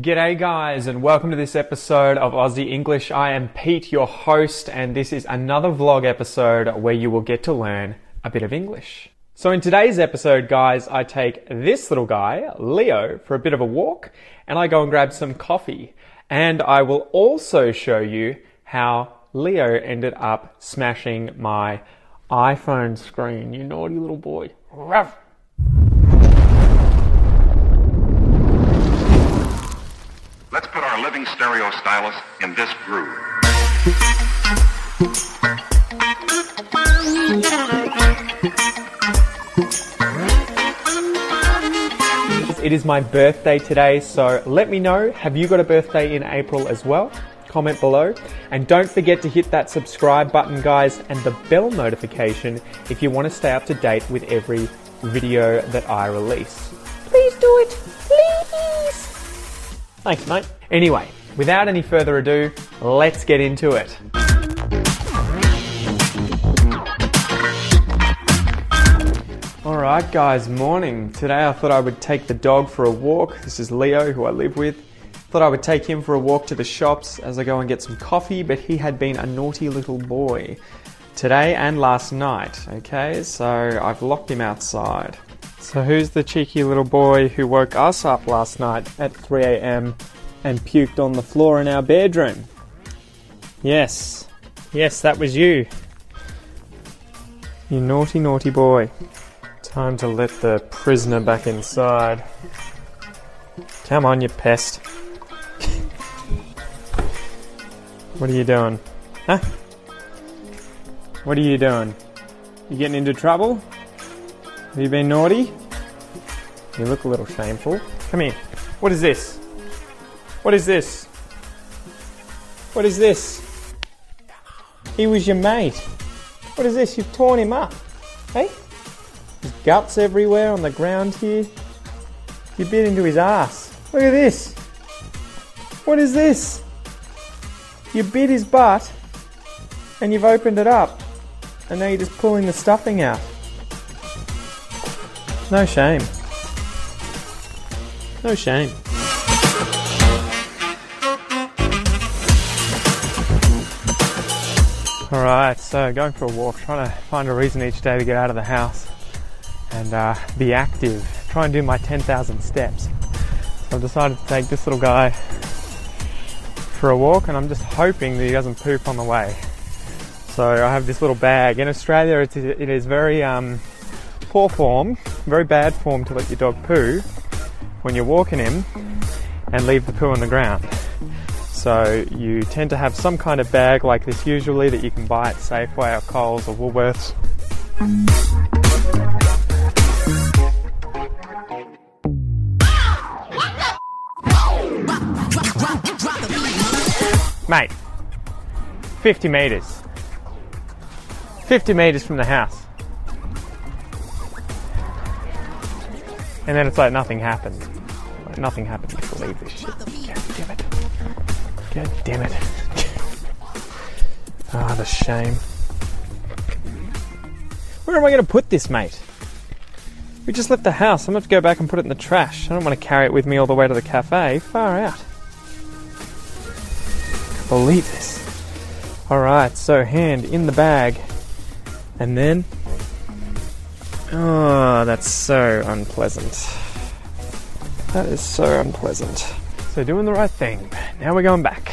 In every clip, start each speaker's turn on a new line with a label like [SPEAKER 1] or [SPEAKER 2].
[SPEAKER 1] G'day, guys, and welcome to this episode of Aussie English. I am Pete, your host, and this is another vlog episode where you will get to learn a bit of English. So, in today's episode, guys, I take this little guy, Leo, for a bit of a walk, and I go and grab some coffee. And I will also show you how Leo ended up smashing my iPhone screen. You naughty little boy.
[SPEAKER 2] Let's put our living stereo stylus in this groove.
[SPEAKER 1] It is my birthday today, so let me know. Have you got a birthday in April as well? Comment below. And don't forget to hit that subscribe button, guys, and the bell notification if you want to stay up to date with every video that I release. Please do it. Thanks, mate. Anyway, without any further ado, let's get into it. Alright, guys, morning. Today I thought I would take the dog for a walk. This is Leo, who I live with. Thought I would take him for a walk to the shops as I go and get some coffee, but he had been a naughty little boy today and last night. Okay, so I've locked him outside. So, who's the cheeky little boy who woke us up last night at 3 a.m. and puked on the floor in our bedroom? Yes, yes, that was you. You naughty, naughty boy. Time to let the prisoner back inside. Come on, you pest. what are you doing? Huh? What are you doing? You getting into trouble? Have you been naughty? You look a little shameful. Come here. What is this? What is this? What is this? He was your mate. What is this? You've torn him up. Hey? His guts everywhere on the ground here. You bit into his ass. Look at this. What is this? You bit his butt and you've opened it up. And now you're just pulling the stuffing out. No shame. No shame. Alright, so going for a walk, trying to find a reason each day to get out of the house and uh, be active, try and do my 10,000 steps. So I've decided to take this little guy for a walk and I'm just hoping that he doesn't poop on the way. So I have this little bag. In Australia, it is, very um, poor form, very bad form to let your dog poo when you're walking him and leave the poo on the ground. So you tend to have some kind of bag like this usually that you can buy at Safeway or Coles or Woolworths. Mate, 50 metres. 50 metres from the house. And then it's like nothing happened. Like nothing happened. I believe this shit. God damn it. God damn it. Ah, the shame. Where am I going to put this, mate? We just left the house. I'm going to have to go back and put it in the trash. I don't want to carry it with me all the way to the cafe. Far out. Can't believe this. Alright, so hand in the bag. And then. Oh, that's so unpleasant. That is so unpleasant. So, doing the right thing. Now we're going back.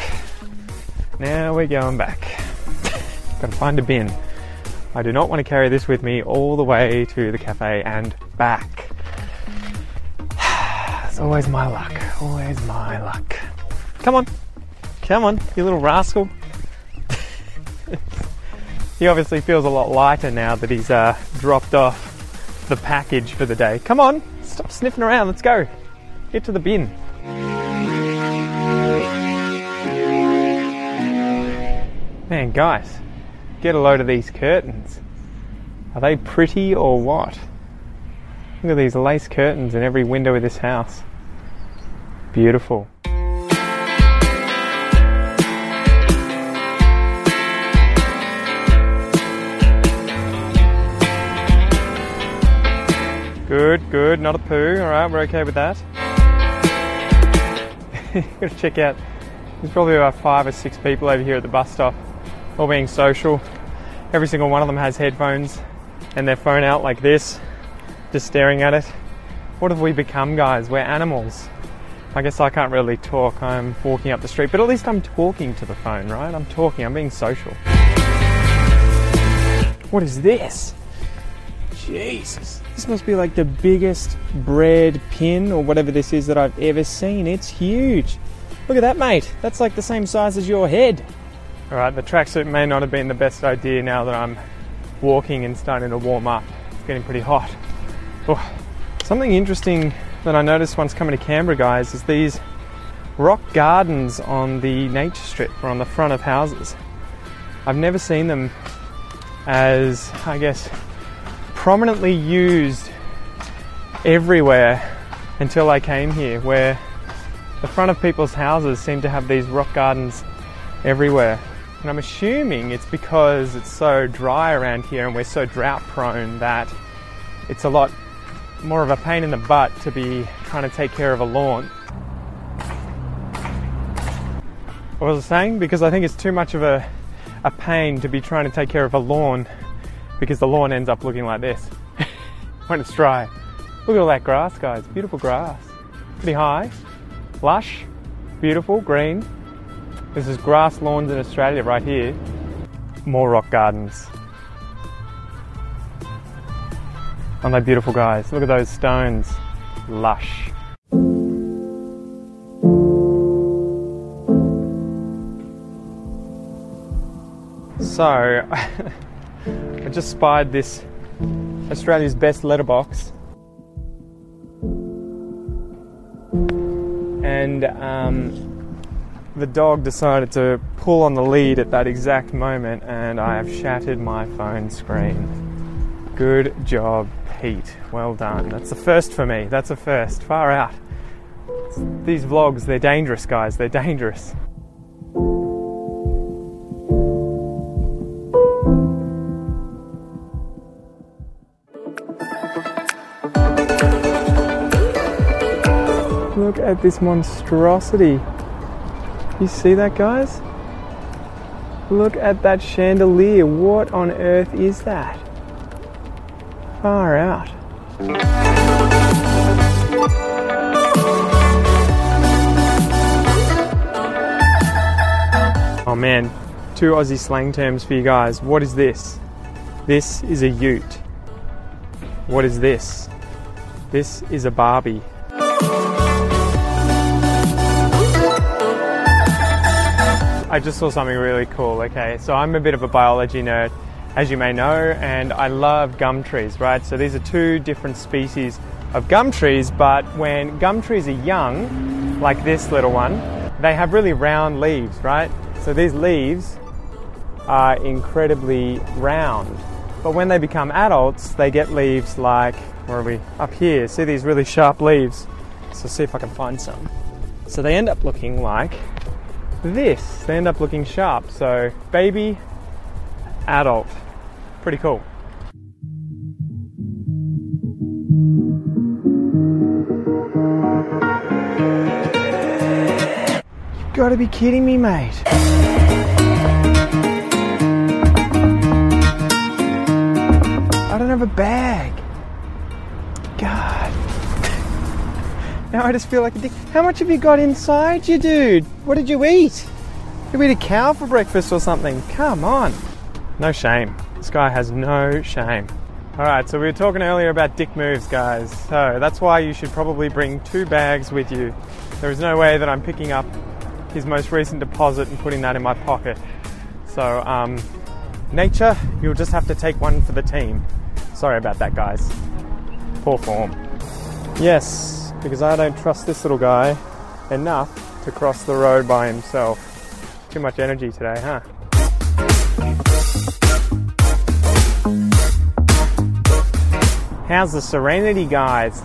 [SPEAKER 1] Now we're going back. Gotta find a bin. I do not want to carry this with me all the way to the cafe and back. It's always my luck. Always my luck. Come on. Come on, you little rascal. he obviously feels a lot lighter now that he's uh, dropped off the package for the day. Come on, stop sniffing around. Let's go. Get to the bin. Man, guys, get a load of these curtains. Are they pretty or what? Look at these lace curtains in every window of this house. Beautiful. Good, good, not a poo. Alright, we're okay with that. gotta check out. There's probably about five or six people over here at the bus stop, all being social. Every single one of them has headphones and their phone out like this, just staring at it. What have we become, guys? We're animals. I guess I can't really talk. I'm walking up the street, but at least I'm talking to the phone, right? I'm talking, I'm being social. What is this? Jesus. This must be like the biggest bread pin or whatever this is that I've ever seen. It's huge. Look at that, mate. That's like the same size as your head. Alright, the tracksuit may not have been the best idea now that I'm walking and starting to warm up. It's getting pretty hot. Oh. Something interesting that I noticed once coming to Canberra, guys, is these rock gardens on the nature strip or on the front of houses. I've never seen them as, I guess, prominently used everywhere until I came here, where the front of people's houses seem to have these rock gardens everywhere. And I'm assuming it's because it's so dry around here and we're so drought prone that it's a lot more of a pain in the butt to be trying to take care of a lawn. What was I saying? Because I think it's too much of a, a pain to be trying to take care of a lawn because the lawn ends up looking like this when it's dry. Look at all that grass, guys. Beautiful grass. Pretty high, lush, beautiful, green. This is grass lawns in Australia right here. More rock gardens. Aren't they beautiful, guys? Look at those stones. Lush. So, I just spied this Australia's best letterbox. And um, the dog decided to pull on the lead at that exact moment, and I have shattered my phone screen. Good job, Pete. Well done. That's the first for me. That's a first. Far out. These vlogs, they're dangerous, guys. They're dangerous. Look at this monstrosity. You see that, guys? Look at that chandelier. What on earth is that? Far out. Oh man, two Aussie slang terms for you guys. What is this? This is a ute. What is this? This is a Barbie. I just saw something really cool. Okay, so I'm a bit of a biology nerd, as you may know, and I love gum trees, right? So these are two different species of gum trees, but when gum trees are young, like this little one, they have really round leaves, right? So these leaves are incredibly round. But when they become adults, they get leaves like, where are we? Up here. See these really sharp leaves? So see if I can find some. So they end up looking like this. End up looking sharp. So baby, adult. Pretty cool. You've got to be kidding me, mate. I don't have a bag. God. Now I just feel like a dick. How much have you got inside you, dude? What did you eat? You eat a cow for breakfast or something? Come on. No shame. This guy has no shame. Alright, so we were talking earlier about dick moves, guys. So that's why you should probably bring two bags with you. There is no way that I'm picking up his most recent deposit and putting that in my pocket. So, um, nature, you'll just have to take one for the team. Sorry about that, guys. Poor form. Yes, because I don't trust this little guy enough to cross the road by himself. Too much energy today, huh? How's the serenity, guys?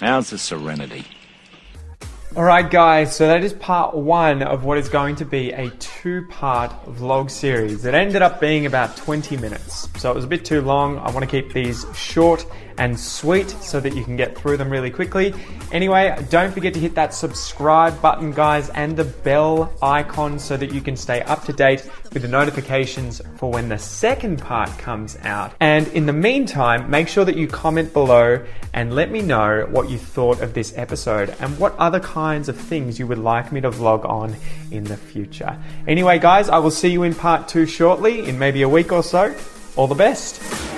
[SPEAKER 3] How's the serenity?
[SPEAKER 1] Alright, guys, so that is part one of what is going to be a two part vlog series. It ended up being about 20 minutes, so it was a bit too long. I want to keep these short and sweet so that you can get through them really quickly. Anyway, don't forget to hit that subscribe button, guys, and the bell icon so that you can stay up to date with the notifications for when the second part comes out. And in the meantime, make sure that you comment below and let me know what you thought of this episode and what other kinds of things you would like me to vlog on in the future. Anyway, guys, I will see you in part two shortly, in maybe a week or so. All the best.